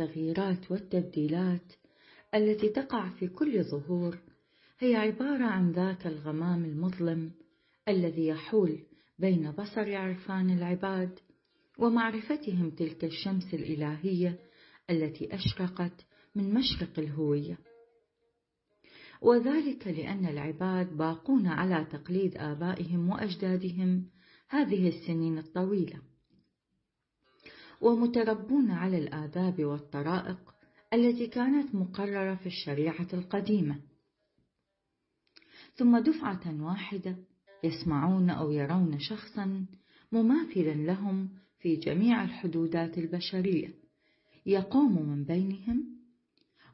التغييرات والتبديلات التي تقع في كل ظهور هي عبارة عن ذاك الغمام المظلم الذي يحول بين بصر عرفان العباد ومعرفتهم تلك الشمس الإلهية التي أشرقت من مشرق الهوية. وذلك لأن العباد باقون على تقليد آبائهم وأجدادهم هذه السنين الطويلة. ومتربون على الآداب والطرائق التي كانت مقررة في الشريعة القديمة. ثم دفعة واحدة يسمعون أو يرون شخصا مماثلا لهم في جميع الحدودات البشرية. يقوم من بينهم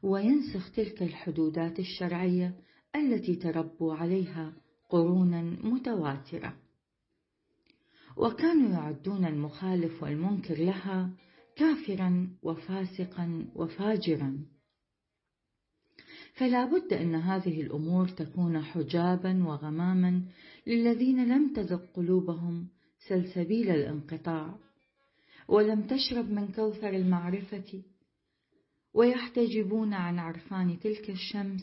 وينسخ تلك الحدودات الشرعية التي تربوا عليها قرونا متواترة. وكانوا يعدون المخالف والمنكر لها كافرا وفاسقا وفاجرا. فلا بد أن هذه الأمور تكون حجابا وغماما للذين لم تذق قلوبهم سلسبيل الانقطاع ولم تشرب من كوثر المعرفة ويحتجبون عن عرفان تلك الشمس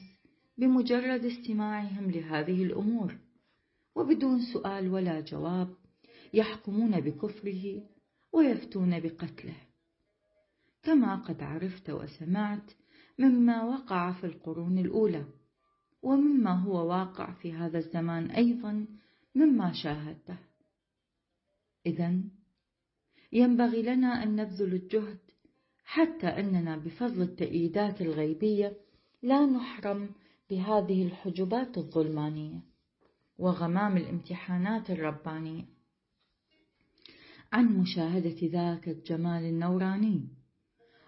بمجرد استماعهم لهذه الأمور وبدون سؤال ولا جواب يحكمون بكفره ويفتون بقتله. كما قد عرفت وسمعت مما وقع في القرون الأولى ومما هو واقع في هذا الزمان أيضا مما شاهدته. إذا ينبغي لنا أن نبذل الجهد حتى أننا بفضل التأييدات الغيبية لا نحرم بهذه الحجبات الظلمانية وغمام الامتحانات الربانية. عن مشاهدة ذاك الجمال النوراني.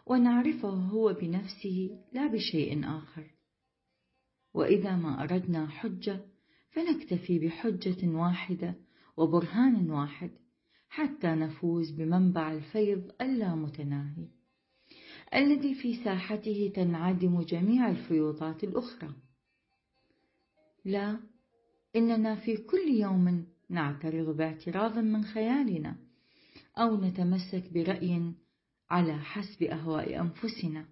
ونعرفه هو بنفسه لا بشيء آخر. وإذا ما أردنا حجة فنكتفي بحجة واحدة وبرهان واحد حتى نفوز بمنبع الفيض اللامتناهي الذي في ساحته تنعدم جميع الفيوضات الأخرى. لا إننا في كل يوم نعترض باعتراض من خيالنا. أو نتمسك برأي على حسب أهواء أنفسنا.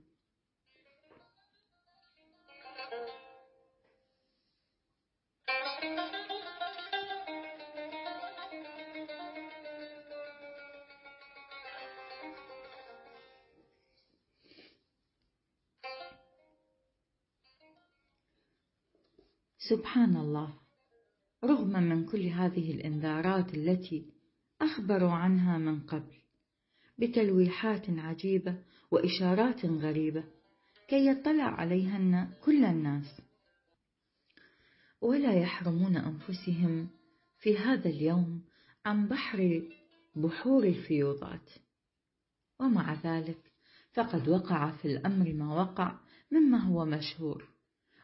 سبحان الله. رغم من كل هذه الإنذارات التي أخبروا عنها من قبل بتلويحات عجيبة وإشارات غريبة كي يطلع عليهن كل الناس. ولا يحرمون أنفسهم في هذا اليوم عن بحر بحور الفيوضات. ومع ذلك فقد وقع في الأمر ما وقع مما هو مشهور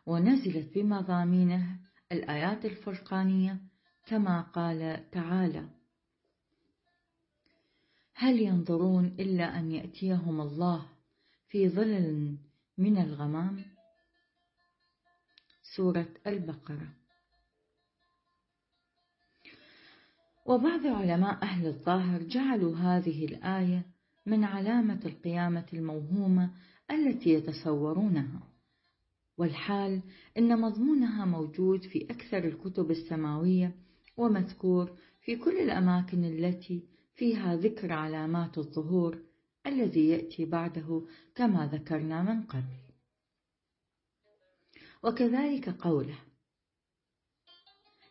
ونزلت بمضامينه الآيات الفرقانية كما قال تعالى هل ينظرون إلا أن يأتيهم الله في ظلل من الغمام؟ سورة البقرة. وبعض علماء أهل الظاهر جعلوا هذه الآية من علامة القيامة الموهومة التي يتصورونها. والحال إن مضمونها موجود في أكثر الكتب السماوية ومذكور في كل الأماكن التي فيها ذكر علامات الظهور الذي يأتي بعده كما ذكرنا من قبل. وكذلك قوله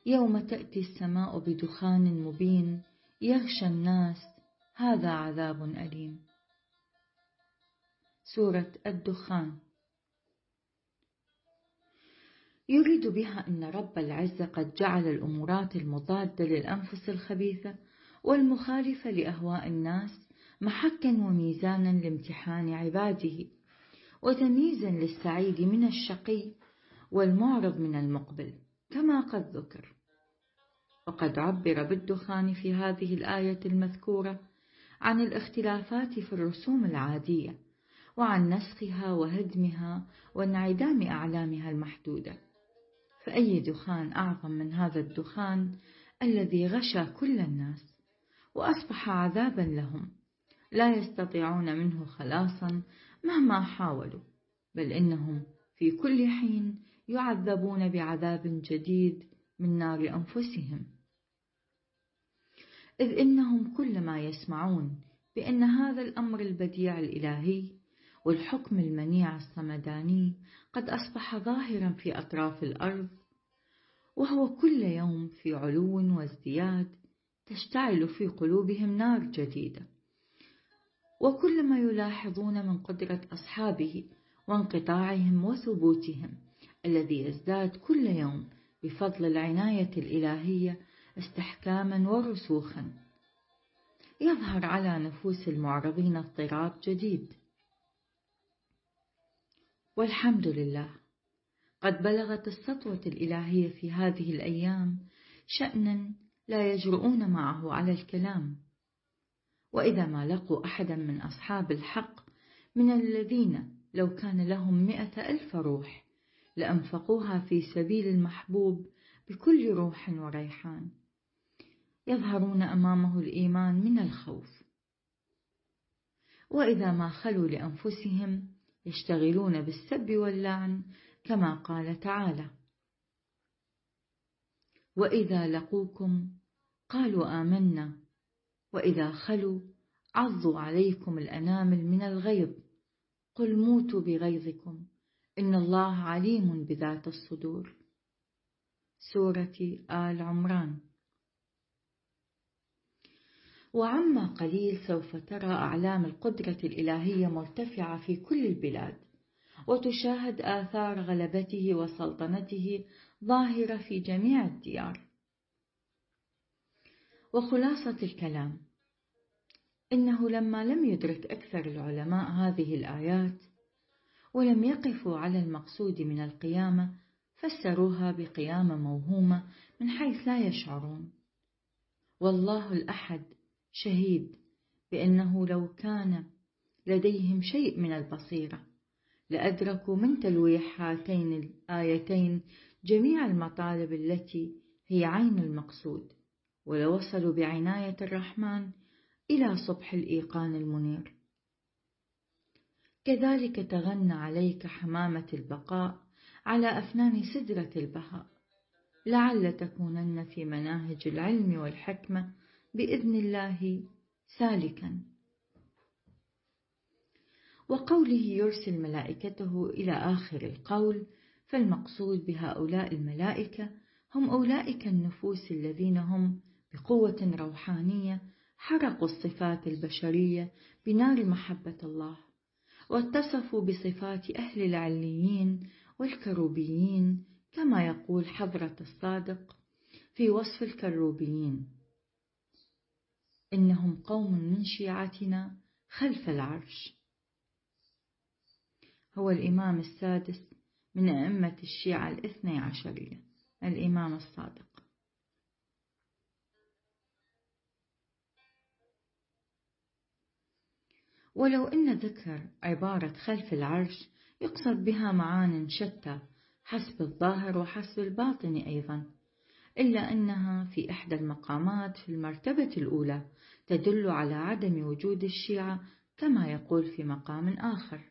يوم تأتي السماء بدخان مبين يغشى الناس هذا عذاب أليم. سورة الدخان يريد بها أن رب العزة قد جعل الأمورات المضادة للأنفس الخبيثة والمخالفة لأهواء الناس محكا وميزانا لامتحان عباده وتمييزا للسعيد من الشقي والمعرض من المقبل كما قد ذكر. وقد عبر بالدخان في هذه الآية المذكورة عن الاختلافات في الرسوم العادية وعن نسخها وهدمها وانعدام أعلامها المحدودة. فأي دخان أعظم من هذا الدخان الذي غشى كل الناس؟ وأصبح عذابا لهم. لا يستطيعون منه خلاصا مهما حاولوا بل إنهم في كل حين يعذبون بعذاب جديد من نار أنفسهم. إذ إنهم كلما يسمعون بأن هذا الأمر البديع الإلهي والحكم المنيع الصمداني قد أصبح ظاهرا في أطراف الأرض وهو كل يوم في علو وازدياد تشتعل في قلوبهم نار جديدة. وكلما يلاحظون من قدرة أصحابه وانقطاعهم وثبوتهم الذي يزداد كل يوم بفضل العناية الإلهية استحكاما ورسوخا يظهر على نفوس المعرضين اضطراب جديد. والحمد لله قد بلغت السطوة الإلهية في هذه الأيام شأنا لا يجرؤون معه على الكلام. وإذا ما لقوا أحدا من أصحاب الحق من الذين لو كان لهم مئة ألف روح لأنفقوها في سبيل المحبوب بكل روح وريحان. يظهرون أمامه الإيمان من الخوف. وإذا ما خلوا لأنفسهم يشتغلون بالسب واللعن كما قال تعالى وإذا لقوكم قالوا آمنا. وإذا خلوا عضوا عليكم الأنامل من الغيظ. قل موتوا بغيظكم. إن الله عليم بذات الصدور. سورة آل عمران. وعما قليل سوف ترى أعلام القدرة الإلهية مرتفعة في كل البلاد. وتشاهد آثار غلبته وسلطنته ظاهرة في جميع الديار. وخلاصة الكلام. إنه لما لم يدرك أكثر العلماء هذه الآيات ولم يقفوا على المقصود من القيامة فسروها بقيامة موهومة من حيث لا يشعرون. والله الأحد شهيد بأنه لو كان لديهم شيء من البصيرة لأدركوا من تلويح هاتين الآيتين جميع المطالب التي هي عين المقصود. ولوصلوا بعناية الرحمن إلى صبح الإيقان المنير. كذلك تغنى عليك حمامة البقاء على أفنان سدرة البهاء لعل تكونن في مناهج العلم والحكمة بإذن الله سالكا. وقوله يرسل ملائكته إلى آخر القول فالمقصود بهؤلاء الملائكة هم أولئك النفوس الذين هم بقوة روحانية حرقوا الصفات البشرية بنار محبة الله واتصفوا بصفات أهل العليين والكروبيين كما يقول حضرة الصادق في وصف الكروبيين. إنهم قوم من شيعتنا خلف العرش. هو الإمام السادس من أئمة الشيعة الاثني عشرية الإمام الصادق. ولو أن ذكر عبارة خلف العرش يقصد بها معان شتى حسب الظاهر وحسب الباطن أيضا إلا أنها في إحدى المقامات في المرتبة الأولى تدل على عدم وجود الشيعة كما يقول في مقام آخر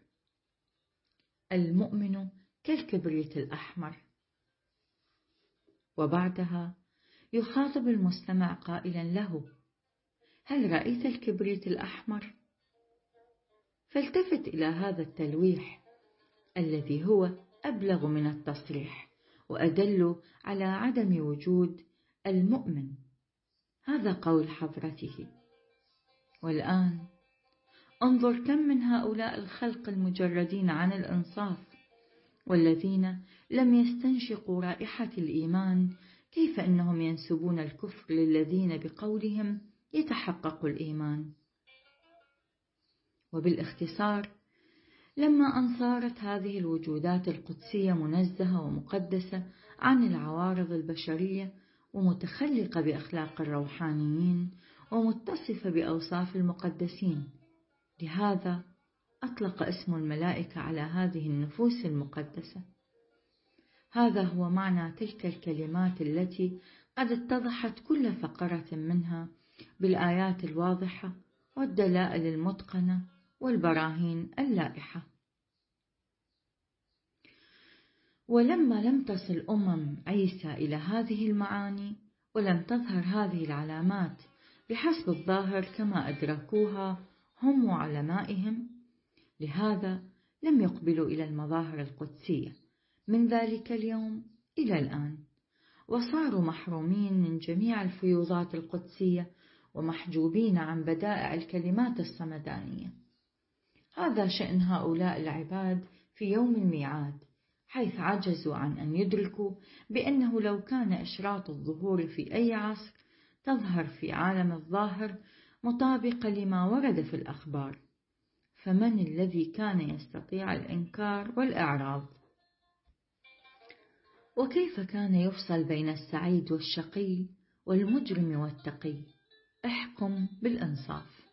المؤمن كالكبريت الأحمر وبعدها يخاطب المستمع قائلا له هل رأيت الكبريت الأحمر؟ فالتفت إلى هذا التلويح الذي هو أبلغ من التصريح وأدل على عدم وجود المؤمن. هذا قول حضرته. والآن انظر كم من هؤلاء الخلق المجردين عن الإنصاف والذين لم يستنشقوا رائحة الإيمان كيف أنهم ينسبون الكفر للذين بقولهم يتحقق الإيمان. وبالاختصار لما أن صارت هذه الوجودات القدسية منزهة ومقدسة عن العوارض البشرية ومتخلقة بأخلاق الروحانيين ومتصفة بأوصاف المقدسين لهذا أطلق اسم الملائكة على هذه النفوس المقدسة. هذا هو معنى تلك الكلمات التي قد اتضحت كل فقرة منها بالآيات الواضحة والدلائل المتقنة والبراهين اللائحة. ولما لم تصل أمم عيسى إلى هذه المعاني ولم تظهر هذه العلامات بحسب الظاهر كما أدركوها هم وعلمائهم لهذا لم يقبلوا إلى المظاهر القدسية. من ذلك اليوم إلى الآن. وصاروا محرومين من جميع الفيوضات القدسية ومحجوبين عن بدائع الكلمات الصمدانية. هذا شأن هؤلاء العباد في يوم الميعاد حيث عجزوا عن أن يدركوا بأنه لو كان إشراط الظهور في أي عصر تظهر في عالم الظاهر مطابقة لما ورد في الأخبار. فمن الذي كان يستطيع الإنكار والإعراض؟ وكيف كان يفصل بين السعيد والشقي والمجرم والتقي؟ احكم بالإنصاف.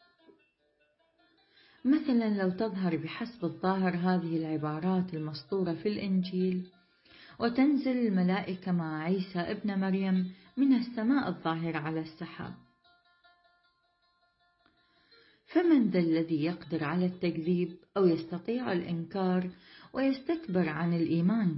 مثلا لو تظهر بحسب الظاهر هذه العبارات المسطورة في الإنجيل وتنزل الملائكة مع عيسى ابن مريم من السماء الظاهرة على السحاب. فمن ذا الذي يقدر على التكذيب أو يستطيع الإنكار ويستكبر عن الإيمان؟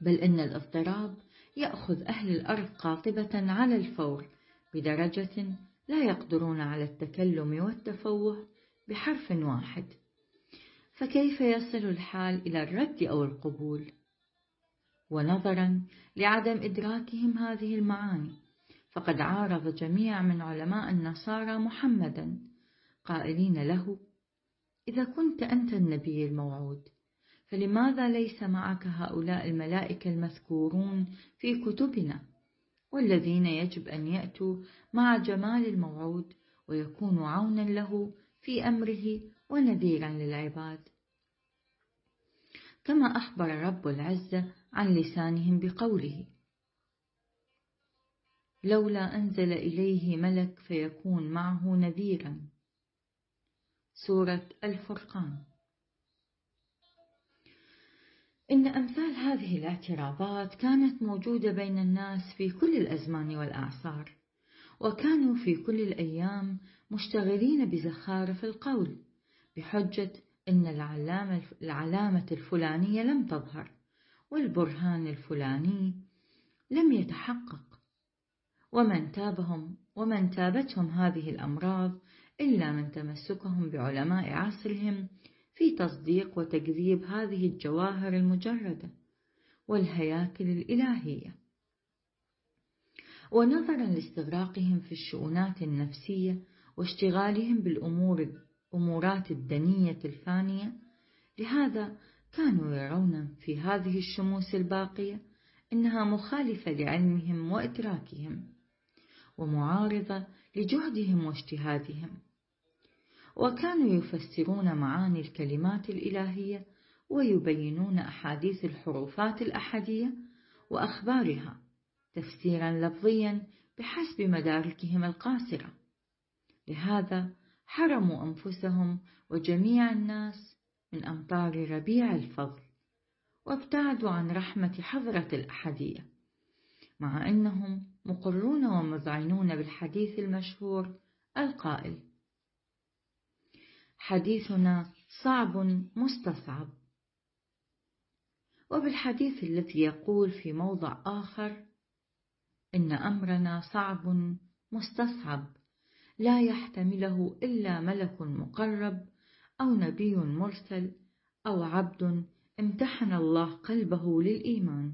بل إن الاضطراب يأخذ أهل الأرض قاطبة على الفور بدرجة لا يقدرون على التكلم والتفوه بحرف واحد. فكيف يصل الحال إلى الرد أو القبول؟ ونظرا لعدم إدراكهم هذه المعاني فقد عارض جميع من علماء النصارى محمدا قائلين له إذا كنت أنت النبي الموعود فلماذا ليس معك هؤلاء الملائكة المذكورون في كتبنا والذين يجب أن يأتوا مع جمال الموعود ويكونوا عونا له في أمره ونذيرا للعباد. كما أخبر رب العزة عن لسانهم بقوله لولا أنزل إليه ملك فيكون معه نذيرا. سورة الفرقان. إن أمثال هذه الاعتراضات كانت موجودة بين الناس في كل الأزمان والأعصار وكانوا في كل الأيام مشتغلين بزخارف القول بحجة أن العلامة, العلامة الفلانية لم تظهر والبرهان الفلاني لم يتحقق. ومن تابهم ومن تابتهم هذه الأمراض إلا من تمسكهم بعلماء عصرهم في تصديق وتكذيب هذه الجواهر المجردة والهياكل الإلهية. ونظرا لاستغراقهم في الشؤونات النفسية واشتغالهم بالأمور الأمورات الدنية الفانية. لهذا كانوا يرون في هذه الشموس الباقية إنها مخالفة لعلمهم وإدراكهم ومعارضة لجهدهم واجتهادهم. وكانوا يفسرون معاني الكلمات الإلهية ويبينون أحاديث الحروفات الأحدية وأخبارها تفسيرا لفظيا بحسب مداركهم القاصرة. لهذا حرموا أنفسهم وجميع الناس من أمطار ربيع الفضل وابتعدوا عن رحمة حضرة الأحدية مع أنهم مقرون ومذعنون بالحديث المشهور القائل حديثنا صعب مستصعب. وبالحديث الذي يقول في موضع آخر إن أمرنا صعب مستصعب. لا يحتمله إلا ملك مقرب أو نبي مرسل أو عبد امتحن الله قلبه للإيمان.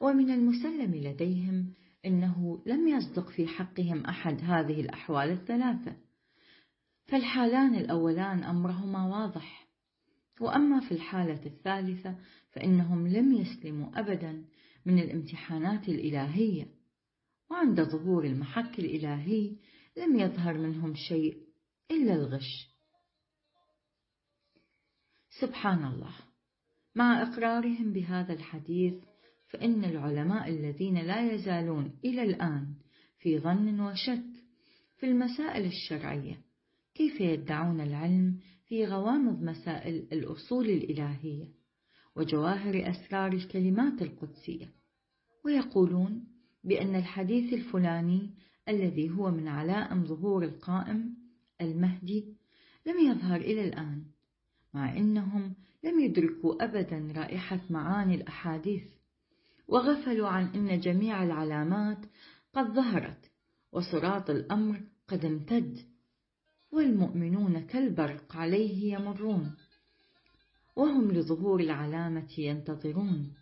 ومن المسلم لديهم إنه لم يصدق في حقهم أحد هذه الأحوال الثلاثة. فالحالان الأولان أمرهما واضح. وأما في الحالة الثالثة فإنهم لم يسلموا أبدا من الامتحانات الإلهية. وعند ظهور المحك الإلهي لم يظهر منهم شيء إلا الغش. سبحان الله. مع إقرارهم بهذا الحديث فإن العلماء الذين لا يزالون إلى الآن في ظن وشك في المسائل الشرعية كيف يدعون العلم في غوامض مسائل الأصول الإلهية وجواهر أسرار الكلمات القدسية؟ ويقولون بأن الحديث الفلاني الذي هو من علائم ظهور القائم المهدي لم يظهر إلى الآن مع أنهم لم يدركوا أبدا رائحة معاني الأحاديث وغفلوا عن أن جميع العلامات قد ظهرت وصراط الأمر قد امتد والمؤمنون كالبرق عليه يمرون وهم لظهور العلامة ينتظرون.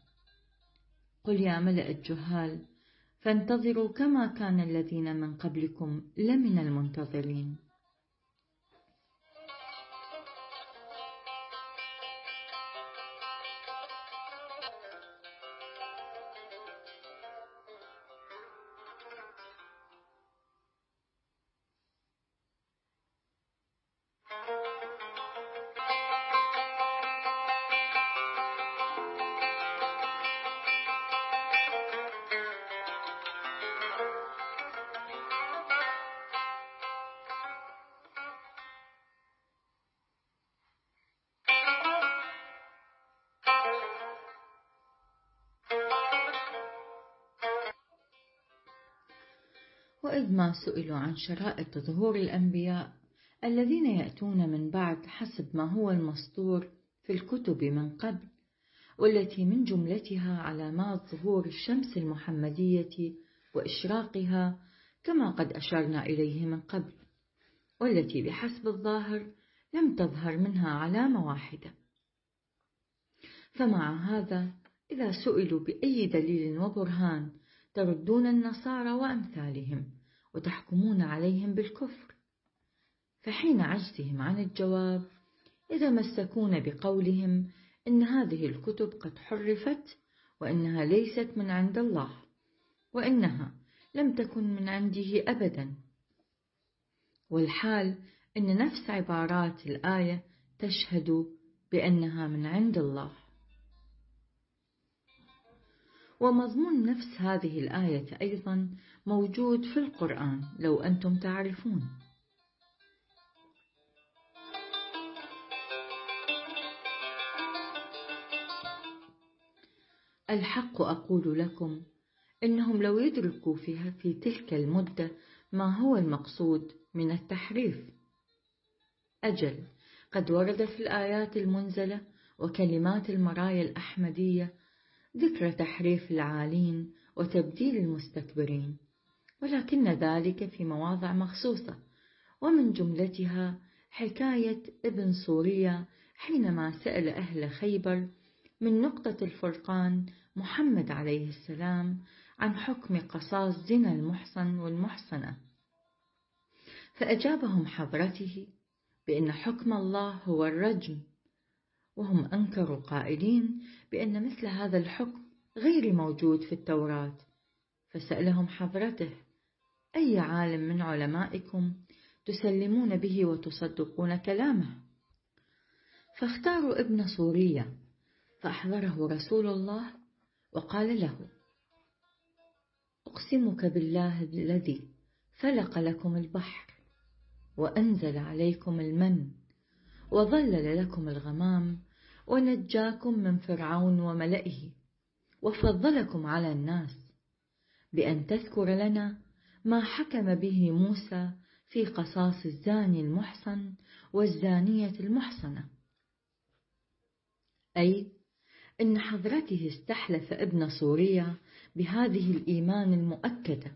قل يا ملأ الجهال فانتظروا كما كان الذين من قبلكم لمن المنتظرين. سئلوا عن شرائط ظهور الأنبياء الذين يأتون من بعد حسب ما هو المسطور في الكتب من قبل والتي من جملتها علامات ظهور الشمس المحمدية وإشراقها كما قد أشرنا إليه من قبل والتي بحسب الظاهر لم تظهر منها علامة واحدة. فمع هذا إذا سئلوا بأي دليل وبرهان تردون النصارى وأمثالهم. وتحكمون عليهم بالكفر. فحين عجزهم عن الجواب يتمسكون بقولهم إن هذه الكتب قد حرفت وإنها ليست من عند الله وإنها لم تكن من عنده أبدا. والحال إن نفس عبارات الآية تشهد بأنها من عند الله. ومضمون نفس هذه الآية أيضا موجود في القرآن لو أنتم تعرفون. الحق أقول لكم إنهم لو يدركوا فيها في تلك المدة ما هو المقصود من التحريف. أجل قد ورد في الآيات المنزلة وكلمات المرايا الأحمدية ذكر تحريف العالين وتبديل المستكبرين ولكن ذلك في مواضع مخصوصة ومن جملتها حكاية ابن سوريا حينما سأل أهل خيبر من نقطة الفرقان محمد عليه السلام عن حكم قصاص زنا المحصن والمحصنة. فأجابهم حضرته بأن حكم الله هو الرجم وهم أنكروا قائلين بأن مثل هذا الحكم غير موجود في التوراة. فسألهم حضرته أي عالم من علمائكم تسلمون به وتصدقون كلامه؟ فاختاروا ابن سوريا فأحضره رسول الله وقال له أقسمك بالله الذي فلق لكم البحر وأنزل عليكم المن وظلل لكم الغمام ونجاكم من فرعون وملئه وفضلكم على الناس بأن تذكر لنا ما حكم به موسى في قصاص الزاني المحصن والزانية المحصنة. أي إن حضرته استحلف ابن سوريا بهذه الإيمان المؤكدة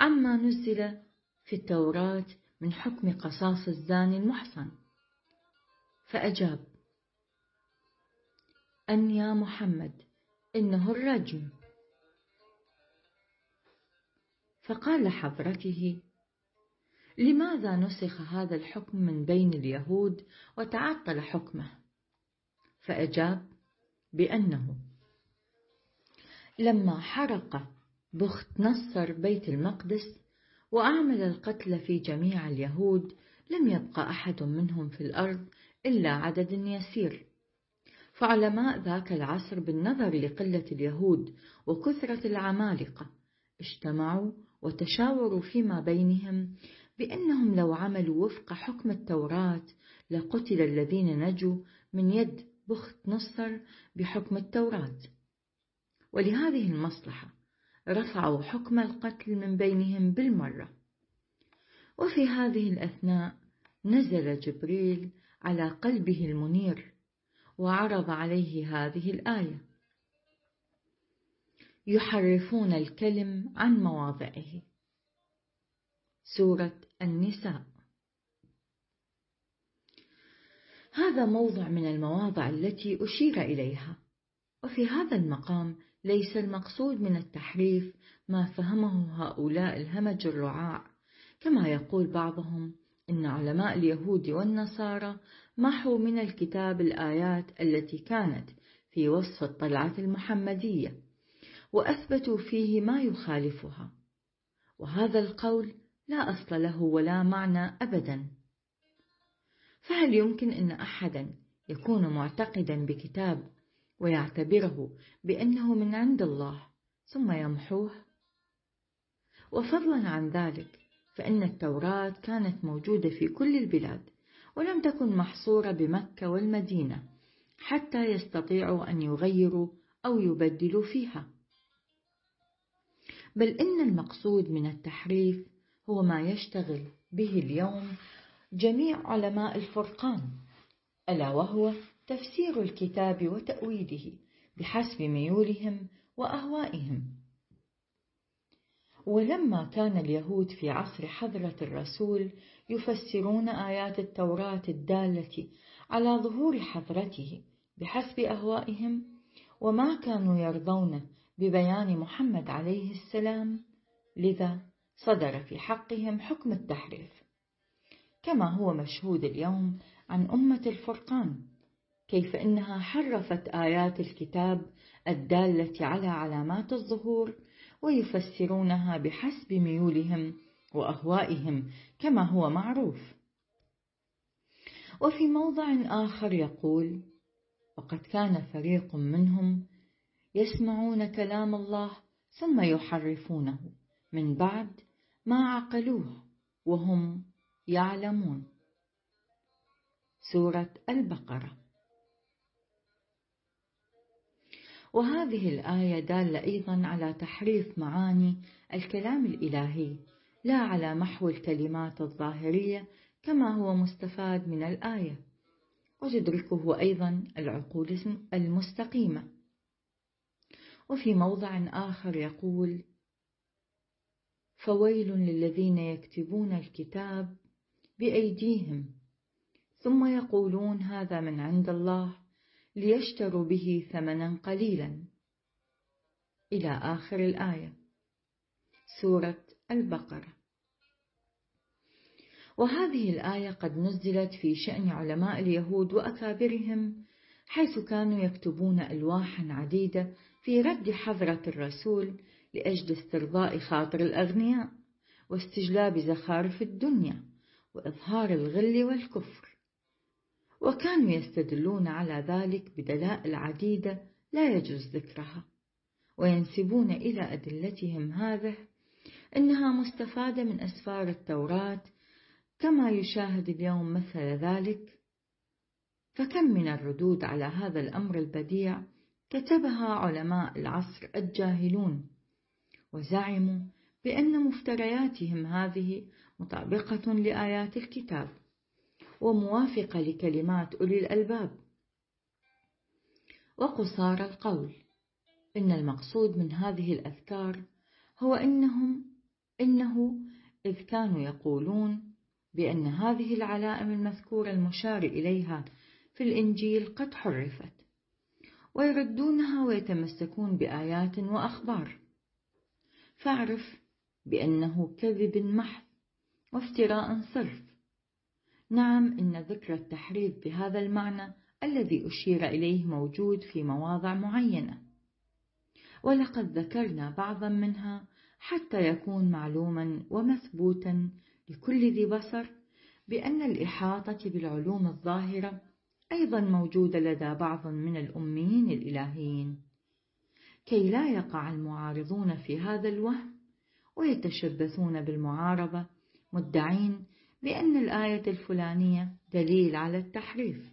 عما نزل في التوراة من حكم قصاص الزاني المحصن. فأجاب أن يا محمد إنه الرجم فقال حضرته لماذا نسخ هذا الحكم من بين اليهود وتعطل حكمه؟ فأجاب بأنه لما حرق بخت نصر بيت المقدس وأعمل القتل في جميع اليهود لم يبق أحد منهم في الأرض إلا عدد يسير. فعلماء ذاك العصر بالنظر لقلة اليهود وكثرة العمالقة. اجتمعوا وتشاوروا فيما بينهم بأنهم لو عملوا وفق حكم التوراة لقتل الذين نجوا من يد بخت نصر بحكم التوراة. ولهذه المصلحة رفعوا حكم القتل من بينهم بالمرة. وفي هذه الأثناء نزل جبريل على قلبه المنير وعرض عليه هذه الآية. يحرفون الكلم عن مواضعه. سورة النساء. هذا موضع من المواضع التي أشير إليها. وفي هذا المقام ليس المقصود من التحريف ما فهمه هؤلاء الهمج الرعاع كما يقول بعضهم إن علماء اليهود والنصارى محوا من الكتاب الآيات التي كانت في وصف الطلعة المحمدية وأثبتوا فيه ما يخالفها. وهذا القول لا أصل له ولا معنى أبدا. فهل يمكن أن أحدا يكون معتقدا بكتاب ويعتبره بأنه من عند الله ثم يمحوه؟ وفضلا عن ذلك فإن التوراة كانت موجودة في كل البلاد ولم تكن محصورة بمكة والمدينة حتى يستطيعوا أن يغيروا أو يبدلوا فيها. بل إن المقصود من التحريف هو ما يشتغل به اليوم جميع علماء الفرقان ألا وهو تفسير الكتاب وتأويله بحسب ميولهم وأهوائهم. ولما كان اليهود في عصر حضرة الرسول يفسرون آيات التوراة الدالة على ظهور حضرته بحسب أهوائهم وما كانوا يرضون ببيان محمد عليه السلام لذا صدر في حقهم حكم التحريف. كما هو مشهود اليوم عن أمة الفرقان كيف إنها حرفت آيات الكتاب الدالة على علامات الظهور ويفسرونها بحسب ميولهم وأهوائهم كما هو معروف. وفي موضع آخر يقول وقد كان فريق منهم يسمعون كلام الله ثم يحرفونه من بعد ما عقلوه وهم يعلمون. سورة البقرة. وهذه الآية دالة أيضا على تحريف معاني الكلام الإلهي لا على محو الكلمات الظاهرية كما هو مستفاد من الآية. وتدركه أيضا العقول المستقيمة. وفي موضع آخر يقول فويل للذين يكتبون الكتاب بأيديهم ثم يقولون هذا من عند الله ليشتروا به ثمنا قليلا. إلى آخر الآية. سورة البقرة. وهذه الآية قد نزلت في شأن علماء اليهود وأكابرهم حيث كانوا يكتبون ألواحا عديدة في رد حضرة الرسول لأجل استرضاء خاطر الأغنياء واستجلاب زخارف الدنيا وإظهار الغل والكفر. وكانوا يستدلون على ذلك بدلائل عديدة لا يجوز ذكرها وينسبون إلى أدلتهم هذه أنها مستفادة من أسفار التوراة كما يشاهد اليوم مثل ذلك. فكم من الردود على هذا الأمر البديع كتبها علماء العصر الجاهلون وزعموا بأن مفترياتهم هذه مطابقة لآيات الكتاب. وموافقة لكلمات أولي الألباب. وقصار القول. إن المقصود من هذه الأذكار هو إنهم إنه إذ كانوا يقولون بأن هذه العلائم المذكورة المشار إليها في الإنجيل قد حرفت ويردونها ويتمسكون بآيات وأخبار. فاعرف بأنه كذب محض وافتراء صرف. نعم إن ذكر التحريف بهذا المعنى الذي أشير إليه موجود في مواضع معينة. ولقد ذكرنا بعضا منها حتى يكون معلوما ومثبوتا لكل ذي بصر بأن الإحاطة بالعلوم الظاهرة أيضا موجودة لدى بعض من الأميين الإلهيين. كي لا يقع المعارضون في هذا الوهم ويتشبثون بالمعارضة مدعين بأن الآية الفلانية دليل على التحريف.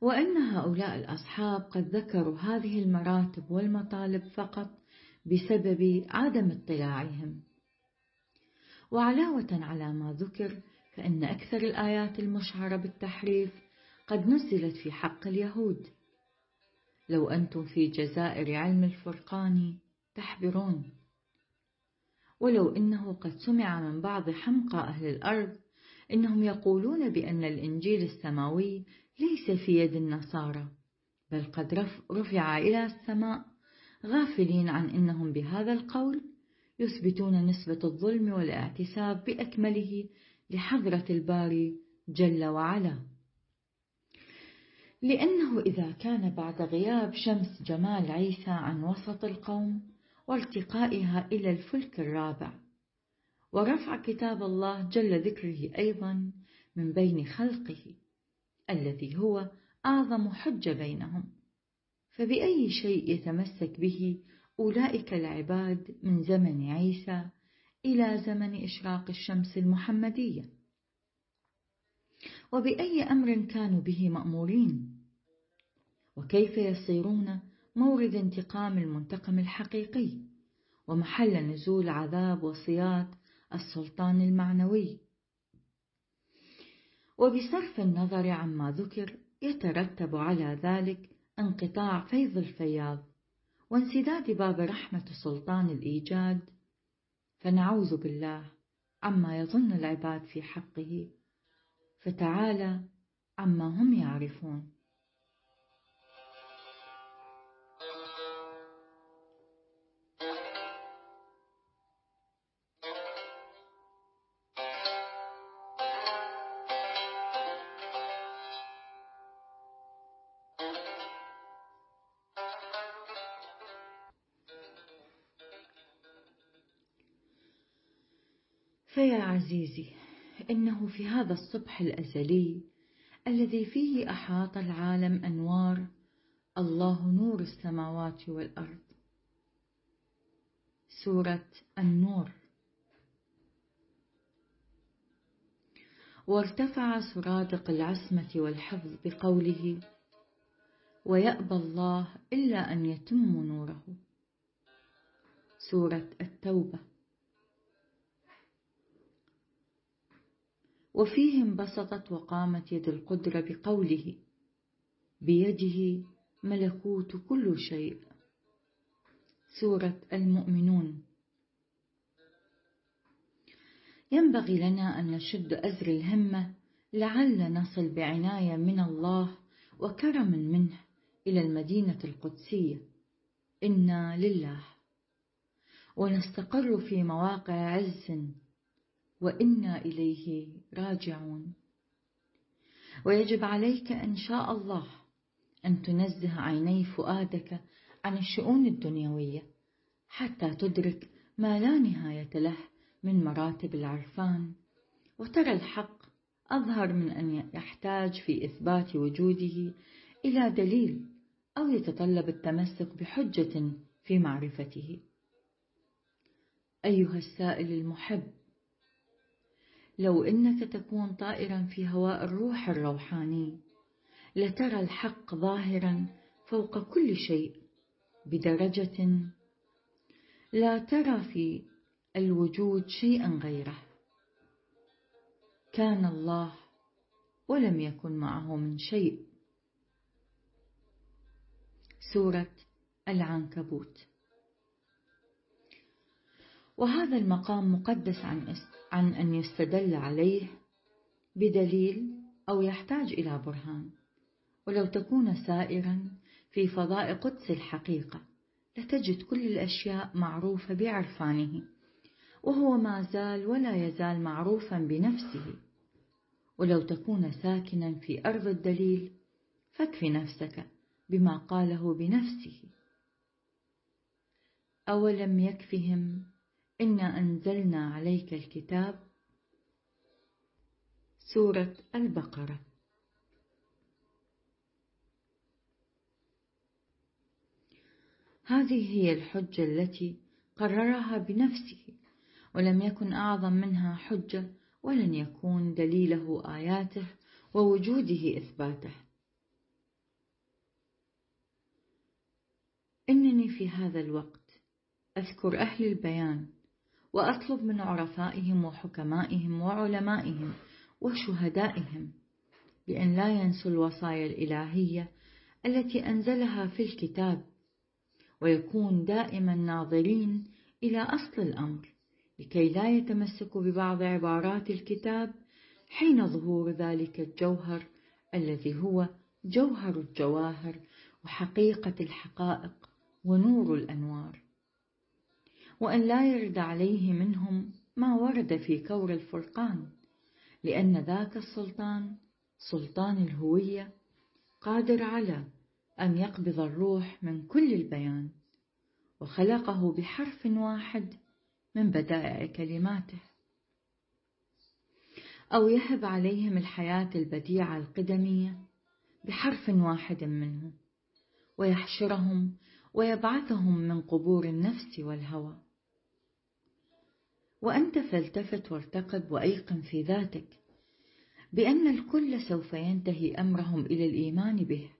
وأن هؤلاء الأصحاب قد ذكروا هذه المراتب والمطالب فقط بسبب عدم اطلاعهم. وعلاوة على ما ذكر فإن أكثر الآيات المشعرة بالتحريف قد نزلت في حق اليهود. لو أنتم في جزائر علم الفرقان تحبرون. ولو إنه قد سمع من بعض حمقى أهل الأرض إنهم يقولون بأن الإنجيل السماوي ليس في يد النصارى بل قد رفع إلى السماء. غافلين عن أنهم بهذا القول يثبتون نسبة الظلم والاعتساب بأكمله لحضرة الباري جل وعلا. لأنه إذا كان بعد غياب شمس جمال عيسى عن وسط القوم وارتقائها إلى الفلك الرابع. ورفع كتاب الله جل ذكره أيضا من بين خلقه الذي هو أعظم حجة بينهم. فبأي شيء يتمسك به أولئك العباد من زمن عيسى إلى زمن إشراق الشمس المحمدية؟ وبأي أمر كانوا به مأمورين؟ وكيف يصيرون مورد انتقام المنتقم الحقيقي ومحل نزول عذاب وصيات السلطان المعنوي. وبصرف النظر عما ذكر يترتب على ذلك انقطاع فيض الفياض وانسداد باب رحمة سلطان الإيجاد. فنعوذ بالله عما يظن العباد في حقه فتعالى عما هم يعرفون. فيا عزيزي إنه في هذا الصبح الأزلي الذي فيه أحاط العالم أنوار الله نور السماوات والأرض. سورة النور. وارتفع سرادق العصمة والحفظ بقوله ويأبى الله إلا أن يتم نوره. سورة التوبة. وفيه انبسطت وقامت يد القدرة بقوله بيده ملكوت كل شيء. سورة المؤمنون. ينبغي لنا أن نشد أزر الهمة لعل نصل بعناية من الله وكرم منه إلى المدينة القدسية. إنا لله. ونستقر في مواقع عز. وإنا إليه راجعون. ويجب عليك إن شاء الله أن تنزه عيني فؤادك عن الشؤون الدنيوية حتى تدرك ما لا نهاية له من مراتب العرفان. وترى الحق أظهر من أن يحتاج في إثبات وجوده إلى دليل أو يتطلب التمسك بحجة في معرفته. أيها السائل المحب لو إنك تكون طائرا في هواء الروح الروحاني لترى الحق ظاهرا فوق كل شيء بدرجة لا ترى في الوجود شيئا غيره. كان الله ولم يكن معه من شيء. سورة العنكبوت. وهذا المقام مقدس عن عن أن يستدل عليه بدليل أو يحتاج إلى برهان. ولو تكون سائرا في فضاء قدس الحقيقة لتجد كل الأشياء معروفة بعرفانه وهو ما زال ولا يزال معروفا بنفسه. ولو تكون ساكنا في أرض الدليل فاكف نفسك بما قاله بنفسه. أولم يكفهم إنا أنزلنا عليك الكتاب سورة البقرة. هذه هي الحجة التي قررها بنفسه ولم يكن أعظم منها حجة ولن يكون دليله آياته ووجوده إثباته. إنني في هذا الوقت أذكر أهل البيان وأطلب من عرفائهم وحكمائهم وعلمائهم وشهدائهم بأن لا ينسوا الوصايا الإلهية التي أنزلها في الكتاب ويكون دائما ناظرين إلى أصل الأمر لكي لا يتمسكوا ببعض عبارات الكتاب حين ظهور ذلك الجوهر الذي هو جوهر الجواهر وحقيقة الحقائق ونور الأنوار. وأن لا يرد عليه منهم ما ورد في كور الفرقان لأن ذاك السلطان سلطان الهوية قادر على أن يقبض الروح من كل البيان وخلقه بحرف واحد من بدائع كلماته. أو يهب عليهم الحياة البديعة القدمية بحرف واحد منه ويحشرهم ويبعثهم من قبور النفس والهوى. وأنت فالتفت وارتقب وأيقن في ذاتك بأن الكل سوف ينتهي أمرهم إلى الإيمان به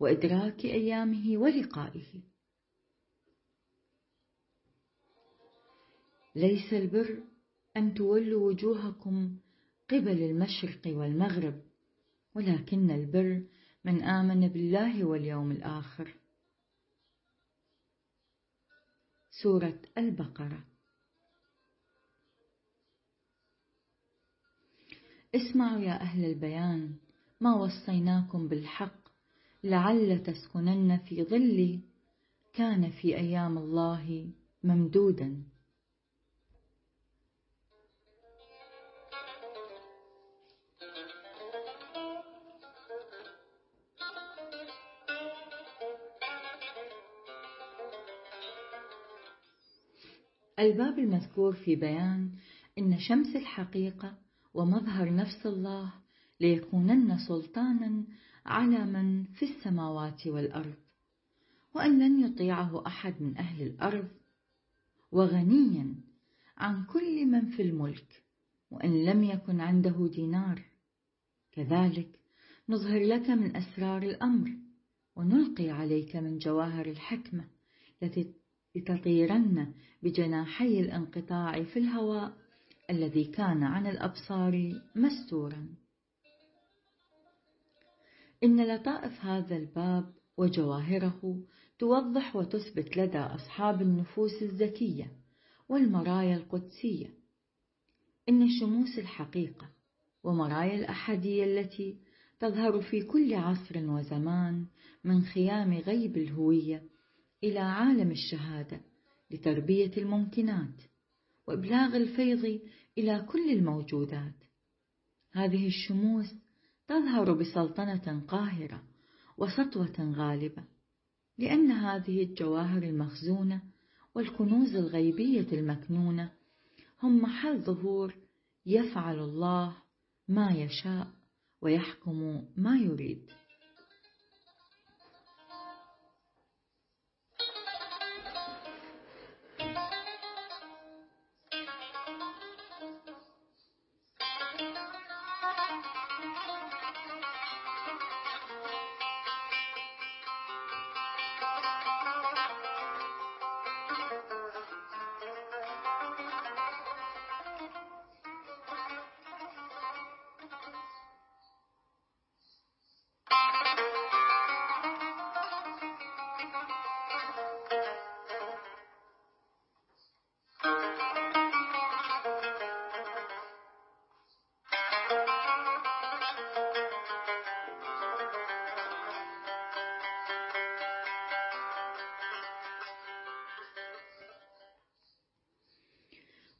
وإدراك أيامه ولقائه. ليس البر أن تولوا وجوهكم قبل المشرق والمغرب ولكن البر من آمن بالله واليوم الآخر. سورة البقرة. اسمعوا يا أهل البيان ما وصيناكم بالحق لعل تسكنن في ظل كان في أيام الله ممدودا. الباب المذكور في بيان إن شمس الحقيقة ومظهر نفس الله ليكونن سلطانا على من في السماوات والأرض وأن لن يطيعه أحد من أهل الأرض وغنيا عن كل من في الملك وإن لم يكن عنده دينار. كذلك نظهر لك من أسرار الأمر ونلقي عليك من جواهر الحكمة التي لتطيرن بجناحي الانقطاع في الهواء. الذي كان عن الأبصار مستورا. إن لطائف هذا الباب وجواهره توضح وتثبت لدى أصحاب النفوس الزكية والمرايا القدسية. إن شموس الحقيقة ومرايا الأحدية التي تظهر في كل عصر وزمان من خيام غيب الهوية إلى عالم الشهادة لتربية الممكنات وإبلاغ الفيض إلى كل الموجودات. هذه الشموس تظهر بسلطنة قاهرة وسطوة غالبة لأن هذه الجواهر المخزونة والكنوز الغيبية المكنونة هم محل ظهور يفعل الله ما يشاء ويحكم ما يريد.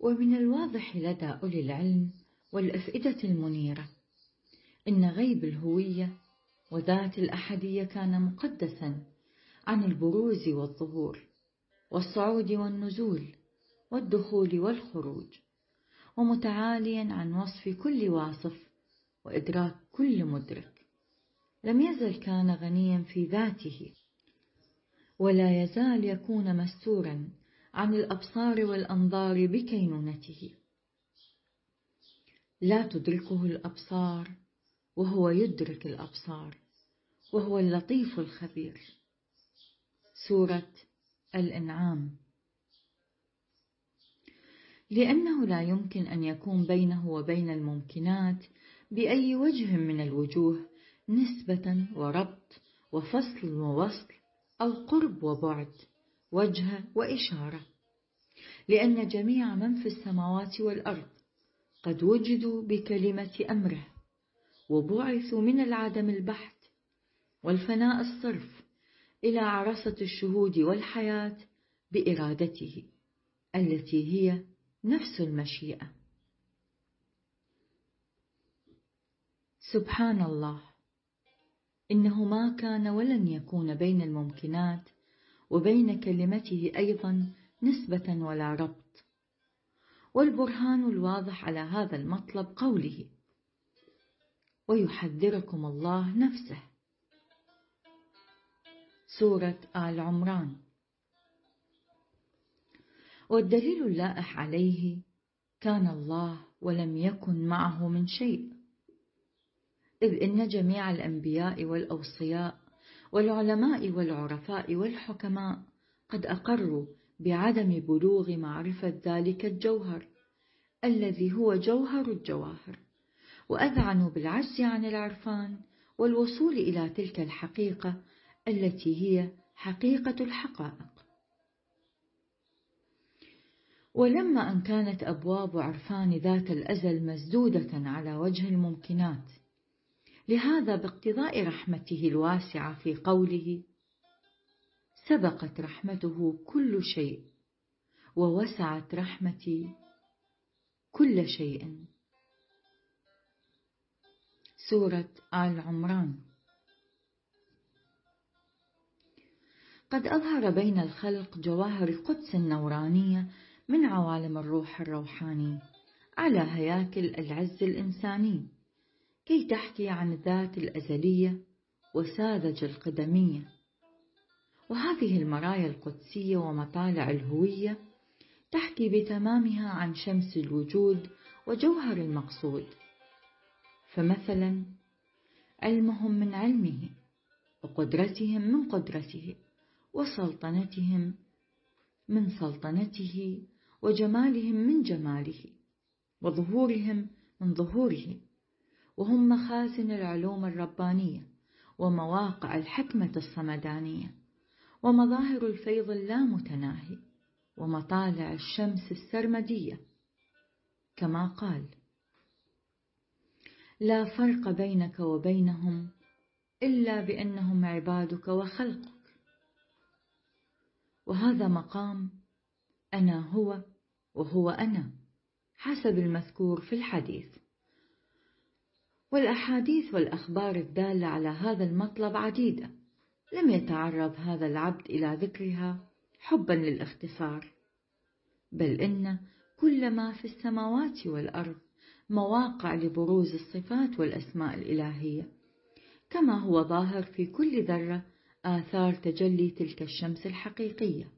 ومن الواضح لدى أولي العلم والأفئدة المنيرة إن غيب الهوية وذات الأحدية كان مقدسا عن البروز والظهور والصعود والنزول والدخول والخروج ومتعاليا عن وصف كل واصف وإدراك كل مدرك. لم يزل كان غنيا في ذاته ولا يزال يكون مستورا عن الأبصار والأنظار بكينونته. لا تدركه الأبصار وهو يدرك الأبصار وهو اللطيف الخبير. سورة الإنعام. لأنه لا يمكن أن يكون بينه وبين الممكنات بأي وجه من الوجوه نسبة وربط وفصل ووصل أو قرب وبعد. وجه وإشارة. لأن جميع من في السماوات والأرض قد وجدوا بكلمة أمره وبعثوا من العدم البحت والفناء الصرف إلى عرصة الشهود والحياة بإرادته التي هي نفس المشيئة. سبحان الله. إنه ما كان ولن يكون بين الممكنات وبين كلمته أيضا نسبة ولا ربط. والبرهان الواضح على هذا المطلب قوله ويحذركم الله نفسه. سورة آل عمران. والدليل اللائح عليه كان الله ولم يكن معه من شيء. إذ إن جميع الأنبياء والأوصياء والعلماء والعرفاء والحكماء قد أقروا بعدم بلوغ معرفة ذلك الجوهر الذي هو جوهر الجواهر وأذعنوا بالعجز عن العرفان والوصول إلى تلك الحقيقة التي هي حقيقة الحقائق. ولما أن كانت أبواب عرفان ذات الأزل مسدودة على وجه الممكنات لهذا باقتضاء رحمته الواسعة في قوله سبقت رحمته كل شيء ووسعت رحمتي كل شيء. سورة آل عمران. قد أظهر بين الخلق جواهر القدس النورانية من عوالم الروح الروحاني على هياكل العز الإنساني. كي تحكي عن الذات الأزلية وساذج القدمية؟ وهذه المرايا القدسية ومطالع الهوية تحكي بتمامها عن شمس الوجود وجوهر المقصود. فمثلا علمهم من علمه وقدرتهم من قدرته وسلطنتهم من سلطنته وجمالهم من جماله وظهورهم من ظهوره. وهم مخازن العلوم الربانية ومواقع الحكمة الصمدانية ومظاهر الفيض اللامتناهي ومطالع الشمس السرمدية. كما قال لا فرق بينك وبينهم إلا بأنهم عبادك وخلقك. وهذا مقام أنا هو وهو أنا حسب المذكور في الحديث. والأحاديث والأخبار الدالة على هذا المطلب عديدة. لم يتعرض هذا العبد إلى ذكرها حبا للاختصار. بل إن كل ما في السماوات والأرض مواقع لبروز الصفات والأسماء الإلهية. كما هو ظاهر في كل ذرة آثار تجلي تلك الشمس الحقيقية.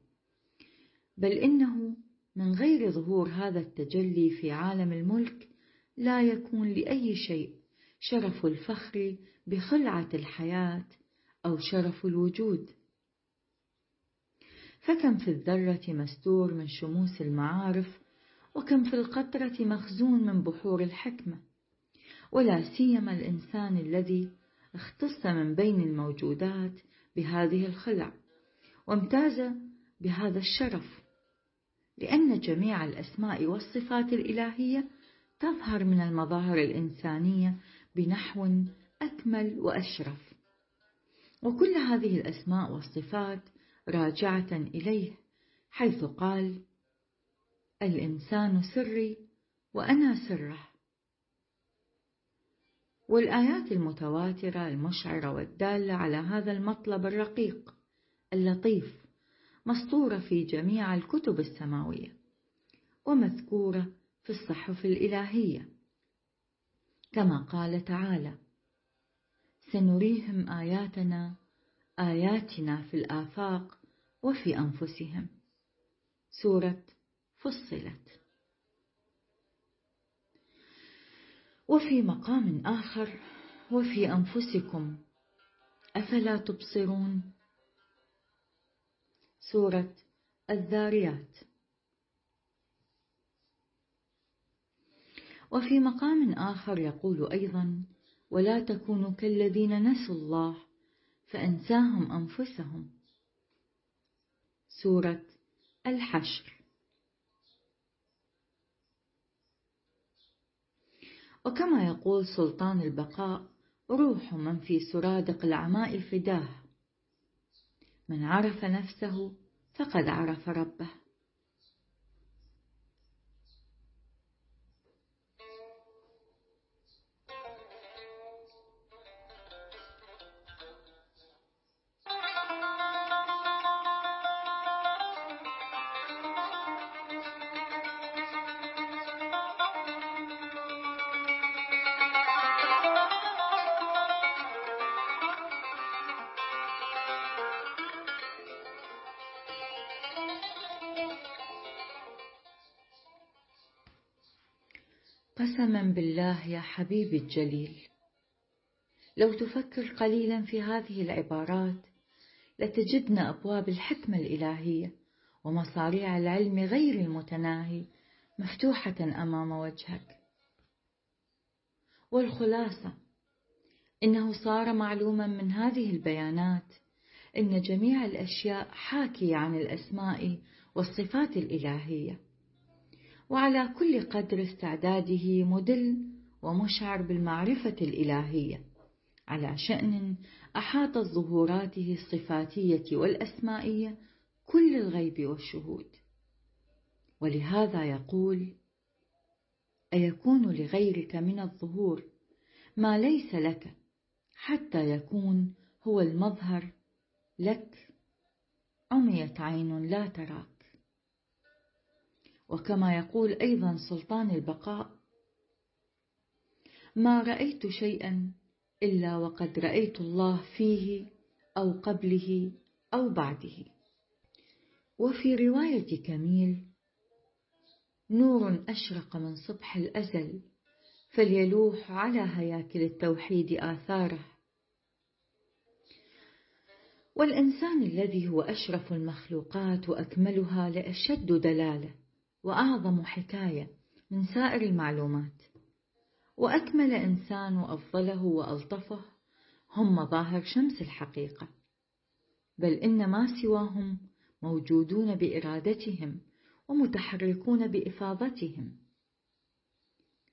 بل إنه من غير ظهور هذا التجلي في عالم الملك لا يكون لأي شيء شرف الفخر بخلعة الحياة أو شرف الوجود. فكم في الذرة مستور من شموس المعارف وكم في القطرة مخزون من بحور الحكمة. ولا سيما الإنسان الذي اختص من بين الموجودات بهذه الخلع وامتاز بهذا الشرف. لأن جميع الأسماء والصفات الإلهية تظهر من المظاهر الإنسانية بنحو أكمل وأشرف. وكل هذه الأسماء والصفات راجعة إليه حيث قال الإنسان سري وأنا سره. والآيات المتواترة المشعرة والدالة على هذا المطلب الرقيق اللطيف مسطورة في جميع الكتب السماوية ومذكورة في الصحف الإلهية. كما قال تعالى سنريهم آياتنا آياتنا في الآفاق وفي أنفسهم. سورة فصلت. وفي مقام آخر وفي أنفسكم أفلا تبصرون؟ سورة الذاريات. وفي مقام آخر يقول أيضا ولا تكونوا كالذين نسوا الله فأنساهم أنفسهم. سورة الحشر. وكما يقول سلطان البقاء روح من في سرادق العماء فداه من عرف نفسه فقد عرف ربه. قسما بالله يا حبيبي الجليل. لو تفكر قليلا في هذه العبارات لتجدن أبواب الحكمة الإلهية ومصاريع العلم غير المتناهي مفتوحة أمام وجهك. والخلاصة إنه صار معلوما من هذه البيانات إن جميع الأشياء حاكية عن الأسماء والصفات الإلهية. وعلى كل قدر استعداده مدل ومشعر بالمعرفة الإلهية. على شأن أحاطت ظهوراته الصفاتية والأسمائية كل الغيب والشهود. ولهذا يقول أيكون لغيرك من الظهور ما ليس لك حتى يكون هو المظهر لك؟ عميت عين لا تراك. وكما يقول أيضا سلطان البقاء ما رأيت شيئا إلا وقد رأيت الله فيه أو قبله أو بعده. وفي رواية كميل نور أشرق من صبح الأزل فليلوح على هياكل التوحيد آثاره. والإنسان الذي هو أشرف المخلوقات وأكملها لأشد دلالة. وأعظم حكاية من سائر المعلومات. وأكمل إنسان وأفضله وألطفه هم مظاهر شمس الحقيقة بل إن ما سواهم موجودون بإرادتهم ومتحركون بإفاضتهم.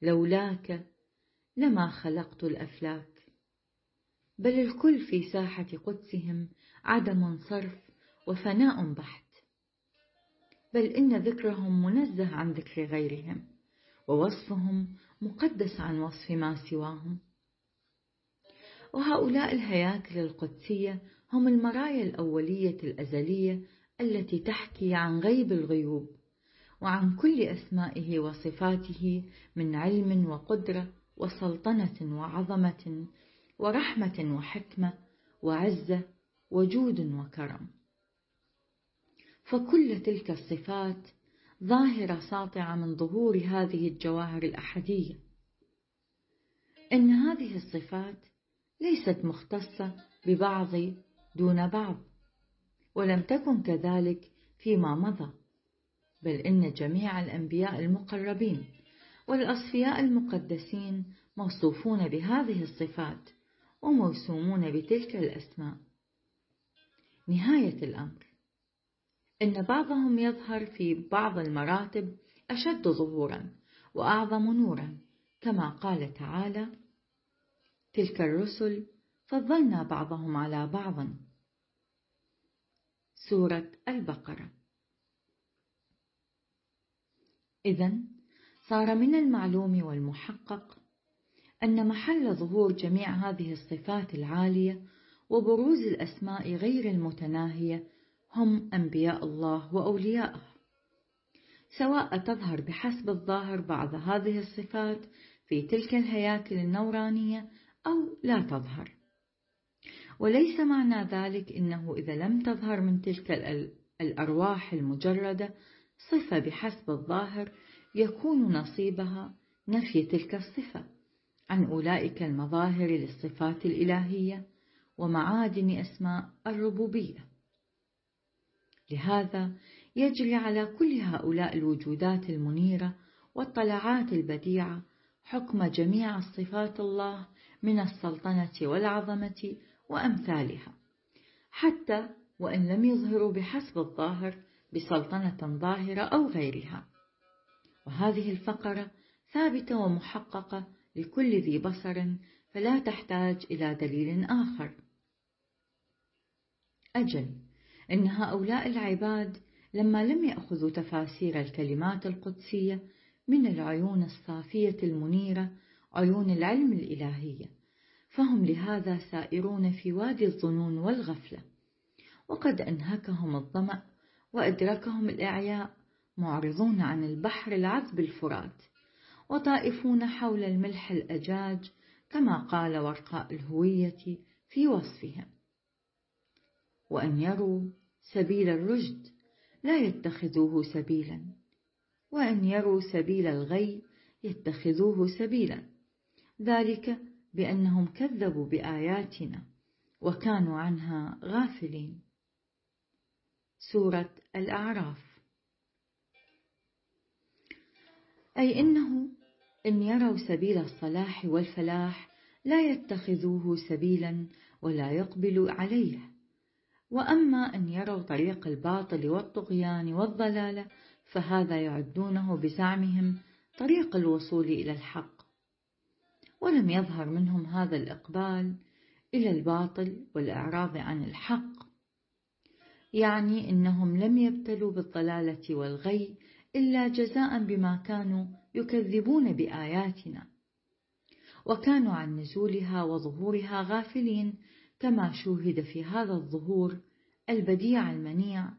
لولاك لما خلقت الأفلاك بل الكل في ساحة قدسهم عدم صرف وفناء بحت. بل إن ذكرهم منزه عن ذكر غيرهم ووصفهم مقدس عن وصف ما سواهم. وهؤلاء الهياكل القدسية هم المرايا الأولية الأزلية التي تحكي عن غيب الغيوب وعن كل أسمائه وصفاته من علم وقدرة وسلطنة وعظمة ورحمة وحكمة وعزة وجود وكرم. فكل تلك الصفات ظاهرة ساطعة من ظهور هذه الجواهر الأحدية. إن هذه الصفات ليست مختصة ببعض دون بعض ولم تكن كذلك فيما مضى بل إن جميع الأنبياء المقربين والأصفياء المقدسين موصوفون بهذه الصفات وموسومون بتلك الأسماء. نهاية الأمر. إن بعضهم يظهر في بعض المراتب أشد ظهورا وأعظم نورا كما قال تعالى تلك الرسل فضلنا بعضهم على بعض سورة البقرة. إذا صار من المعلوم والمحقق أن محل ظهور جميع هذه الصفات العالية وبروز الأسماء غير المتناهية هم أنبياء الله وأولياءه. سواء تظهر بحسب الظاهر بعض هذه الصفات في تلك الهياكل النورانية أو لا تظهر. وليس معنى ذلك إنه إذا لم تظهر من تلك الأرواح المجردة صفة بحسب الظاهر يكون نصيبها نفي تلك الصفة عن أولئك المظاهر للصفات الإلهية ومعادن أسماء الربوبية. لهذا يجري على كل هؤلاء الوجودات المنيرة والطلعات البديعة حكم جميع صفات الله من السلطنة والعظمة وأمثالها. حتى وإن لم يظهروا بحسب الظاهر بسلطنة ظاهرة أو غيرها. وهذه الفقرة ثابتة ومحققة لكل ذي بصر فلا تحتاج إلى دليل آخر. أجل. إن هؤلاء العباد لما لم يأخذوا تفاسير الكلمات القدسية من العيون الصافية المنيرة عيون العلم الإلهية فهم لهذا سائرون في وادي الظنون والغفلة. وقد أنهكهم الظمأ وأدركهم الإعياء معرضون عن البحر العذب الفرات وطائفون حول الملح الأجاج كما قال ورقاء الهوية في وصفهم. وأن يروا سبيل الرشد لا يتخذوه سبيلا وأن يروا سبيل الغي يتخذوه سبيلا. ذلك بأنهم كذبوا بآياتنا وكانوا عنها غافلين. سورة الأعراف. أي إنه إن يروا سبيل الصلاح والفلاح لا يتخذوه سبيلا ولا يقبلوا عليه. وأما أن يروا طريق الباطل والطغيان والضلالة فهذا يعدونه بزعمهم طريق الوصول إلى الحق. ولم يظهر منهم هذا الإقبال إلى الباطل والإعراض عن الحق. يعني إنهم لم يبتلوا بالضلالة والغي إلا جزاء بما كانوا يكذبون بآياتنا. وكانوا عن نزولها وظهورها غافلين كما شوهد في هذا الظهور البديع المنيع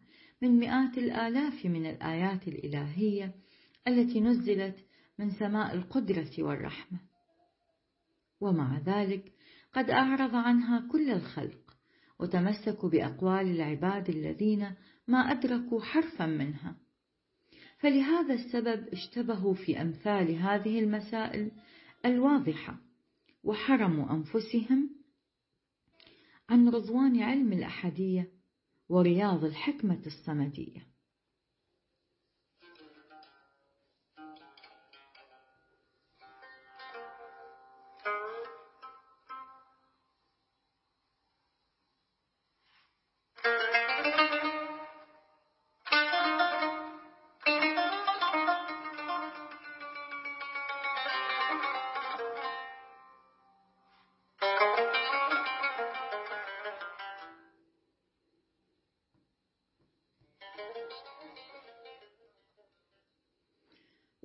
من مئات الآلاف من الآيات الإلهية التي نزلت من سماء القدرة والرحمة. ومع ذلك قد أعرض عنها كل الخلق وتمسكوا بأقوال العباد الذين ما أدركوا حرفا منها. فلهذا السبب اشتبهوا في أمثال هذه المسائل الواضحة وحرموا أنفسهم عن رضوان علم الأحدية ورياض الحكمة الصمدية.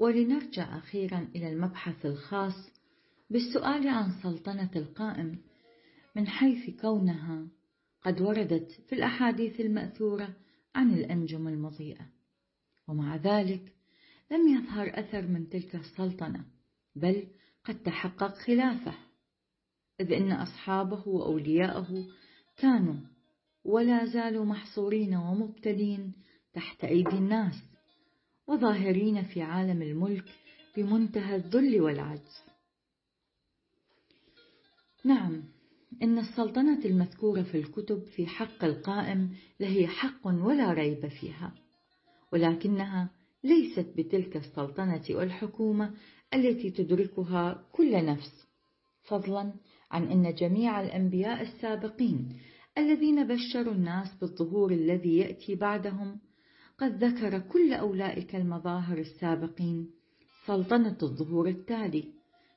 ولنرجع أخيرا إلى المبحث الخاص بالسؤال عن سلطنة القائم من حيث كونها قد وردت في الأحاديث المأثورة عن الأنجم المضيئة. ومع ذلك لم يظهر أثر من تلك السلطنة بل قد تحقق خلافه إذ إن أصحابه وأولياءه كانوا ولا زالوا محصورين ومبتلين تحت أيدي الناس. وظاهرين في عالم الملك بمنتهى الذل والعجز. نعم إن السلطنة المذكورة في الكتب في حق القائم لهي حق ولا ريب فيها ولكنها ليست بتلك السلطنة والحكومة التي تدركها كل نفس فضلا عن أن جميع الأنبياء السابقين الذين بشروا الناس بالظهور الذي يأتي بعدهم قد ذكر كل أولئك المظاهر السابقين سلطنة الظهور التالي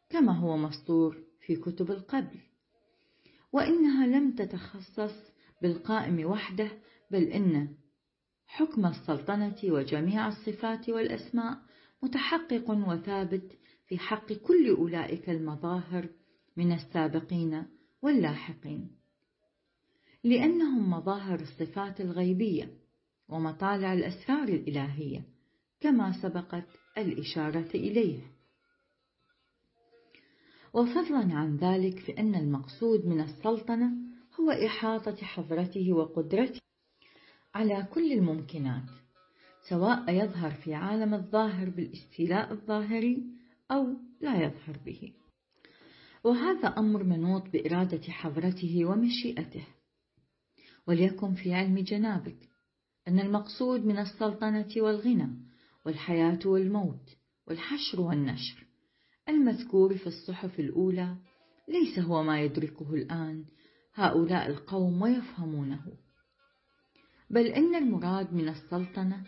كما هو مسطور في كتب القبل. وإنها لم تتخصص بالقائم وحده بل إن حكم السلطنة وجميع الصفات والأسماء متحقق وثابت في حق كل أولئك المظاهر من السابقين واللاحقين لأنهم مظاهر الصفات الغيبية. ومطالع الأسرار الإلهية كما سبقت الإشارة إليه. وفضلا عن ذلك فإن المقصود من السلطنة هو إحاطة حضرته وقدرته على كل الممكنات سواء يظهر في عالم الظاهر بالاستيلاء الظاهري أو لا يظهر به. وهذا أمر منوط بإرادة حضرته ومشيئته وليكن في علم جنابك. أن المقصود من السلطنة والغنى والحياة والموت والحشر والنشر. المذكور في الصحف الأولى ليس هو ما يدركه الآن هؤلاء القوم ويفهمونه. بل إن المراد من السلطنة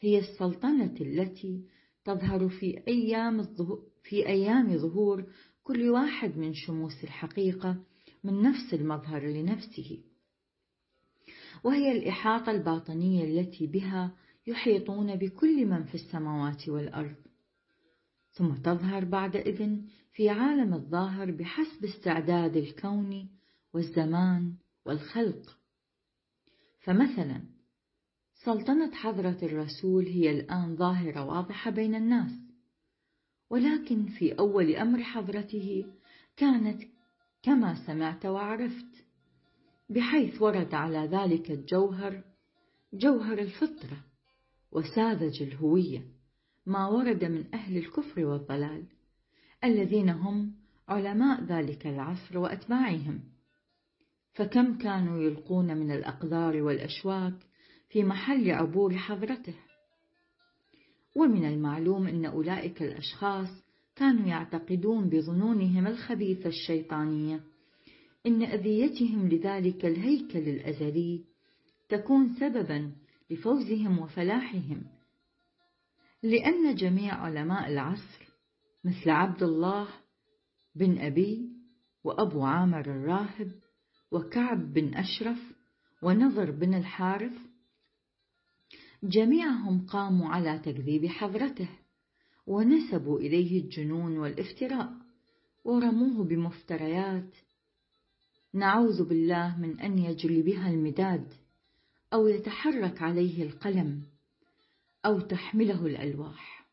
هي السلطنة التي تظهر في أيام, في أيام ظهور كل واحد من شموس الحقيقة من نفس المظهر لنفسه. وهي الإحاطة الباطنية التي بها يحيطون بكل من في السماوات والأرض. ثم تظهر بعد إذن في عالم الظاهر بحسب استعداد الكون والزمان والخلق. فمثلا سلطنة حضرة الرسول هي الآن ظاهرة واضحة بين الناس. ولكن في أول أمر حضرته كانت كما سمعت وعرفت. بحيث ورد على ذلك الجوهر جوهر الفطرة وساذج الهوية ما ورد من أهل الكفر والضلال الذين هم علماء ذلك العصر وأتباعهم. فكم كانوا يلقون من الأقدار والأشواك في محل عبور حضرته؟ ومن المعلوم أن أولئك الأشخاص كانوا يعتقدون بظنونهم الخبيثة الشيطانية. إن أذيتهم لذلك الهيكل الأزلي تكون سببا لفوزهم وفلاحهم. لأن جميع علماء العصر مثل عبد الله بن أبي وأبو عامر الراهب وكعب بن أشرف ونضر بن الحارث جميعهم قاموا على تكذيب حضرته ونسبوا إليه الجنون والافتراء ورموه بمفتريات نعوذ بالله من أن يجري بها المداد أو يتحرك عليه القلم أو تحمله الألواح.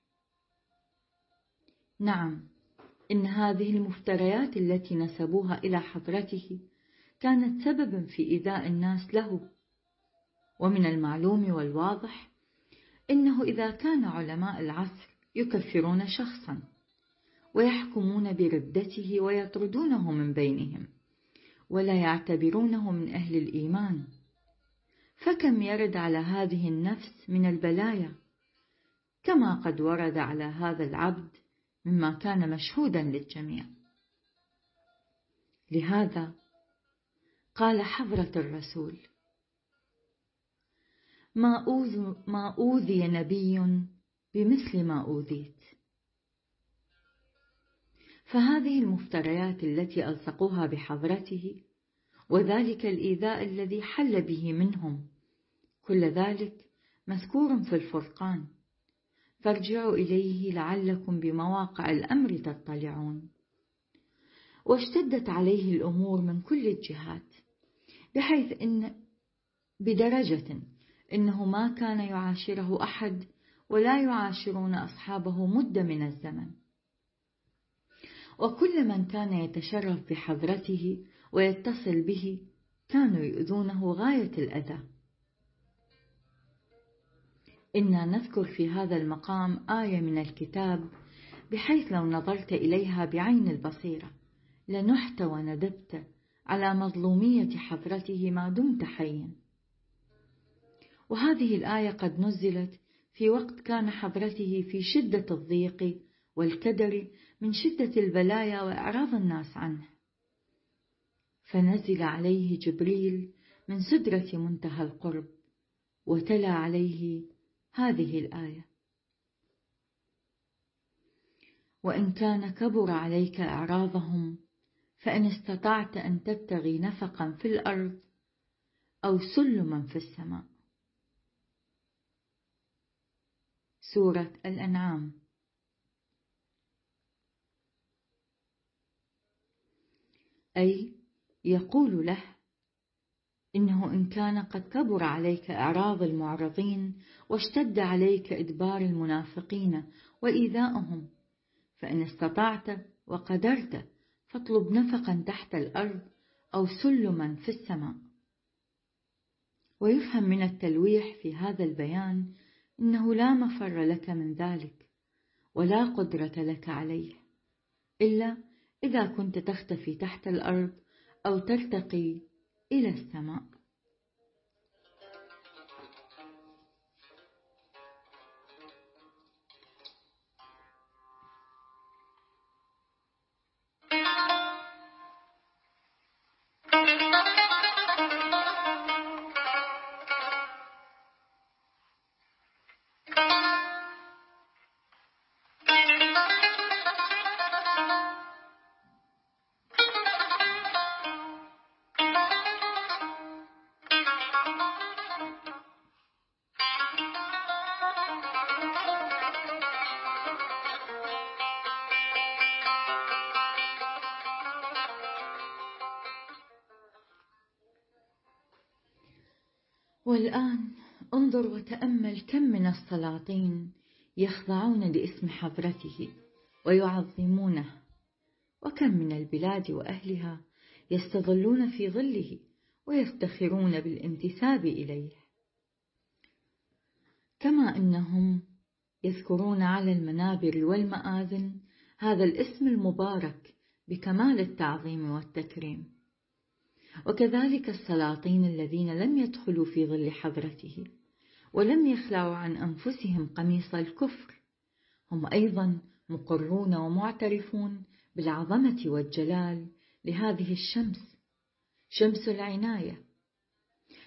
نعم إن هذه المفتريات التي نسبوها إلى حضرته كانت سببا في إيذاء الناس له. ومن المعلوم والواضح إنه إذا كان علماء العصر يكفرون شخصا ويحكمون بردته ويطردونه من بينهم. ولا يعتبرونه من أهل الإيمان. فكم يرد على هذه النفس من البلايا؟ كما قد ورد على هذا العبد مما كان مشهودا للجميع. لهذا قال حضرة الرسول ما, أوذ ما أوذي نبي بمثل ما أوذيت. فهذه المفتريات التي ألصقوها بحضرته وذلك الإيذاء الذي حل به منهم. كل ذلك مذكور في الفرقان. فارجعوا إليه لعلكم بمواقع الأمر تطلعون. واشتدت عليه الأمور من كل الجهات بحيث إن بدرجة إنه ما كان يعاشره أحد ولا يعاشرون أصحابه مدة من الزمن. وكل من كان يتشرف بحضرته ويتصل به كانوا يؤذونه غاية الأذى. إنا نذكر في هذا المقام آية من الكتاب بحيث لو نظرت إليها بعين البصيرة لنحت وندبت على مظلومية حضرته ما دمت حيا. وهذه الآية قد نزلت في وقت كان حضرته في شدة الضيق والكدر من شدة البلايا وإعراض الناس عنه. فنزل عليه جبريل من سدرة منتهى القرب وتلا عليه هذه الآية. وإن كان كبر عليك إعراضهم فإن استطعت أن تبتغي نفقا في الأرض أو سلما في السماء. سورة الأنعام. أي يقول له إنه إن كان قد كبر عليك إعراض المعرضين واشتد عليك إدبار المنافقين وإيذاؤهم فإن استطعت وقدرت فاطلب نفقا تحت الأرض أو سلما في السماء. ويفهم من التلويح في هذا البيان إنه لا مفر لك من ذلك ولا قدرة لك عليه إلا إذا كنت تختفي تحت الأرض أو ترتقي إلى السماء. السلاطين يخضعون لاسم حضرته ويعظمونه. وكم من البلاد وأهلها يستظلون في ظله ويفتخرون بالانتساب إليه. كما أنهم يذكرون على المنابر والمآذن هذا الاسم المبارك بكمال التعظيم والتكريم. وكذلك السلاطين الذين لم يدخلوا في ظل حضرته ولم يخلعوا عن أنفسهم قميص الكفر. هم أيضا مقرون ومعترفون بالعظمة والجلال لهذه الشمس شمس العناية.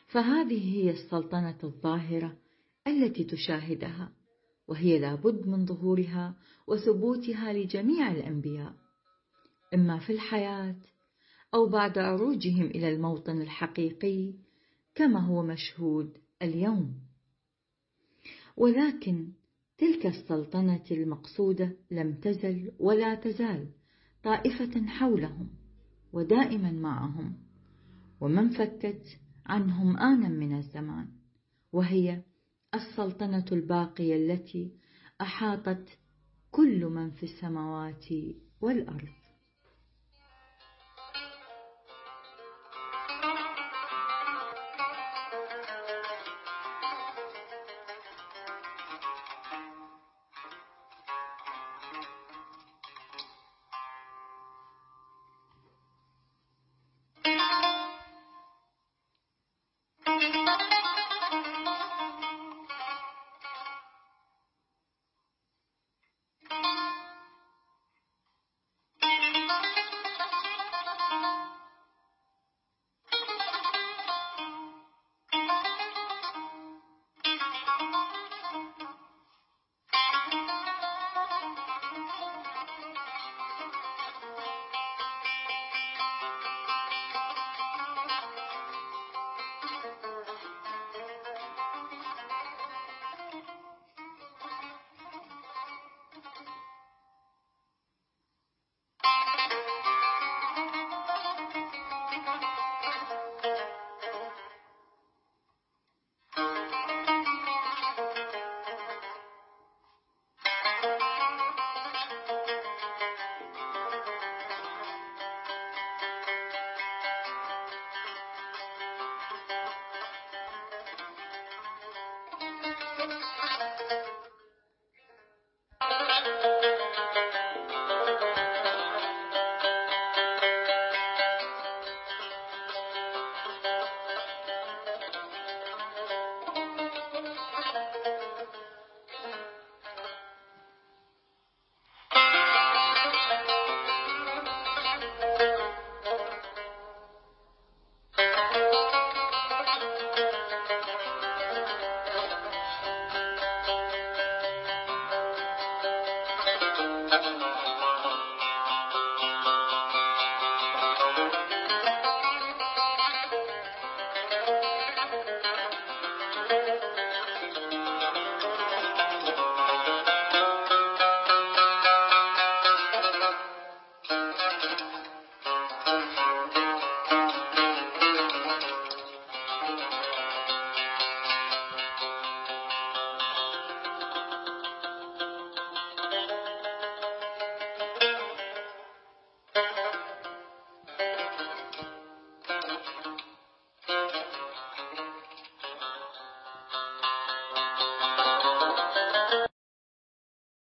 فهذه هي السلطنة الظاهرة التي تشاهدها وهي لابد من ظهورها وثبوتها لجميع الأنبياء. إما في الحياة أو بعد عروجهم إلى الموطن الحقيقي كما هو مشهود اليوم. ولكن تلك السلطنة المقصودة لم تزل ولا تزال طائفة حولهم ودائما معهم وما انفكت عنهم آنا من الزمان وهي السلطنة الباقية التي أحاطت كل من في السماوات والأرض.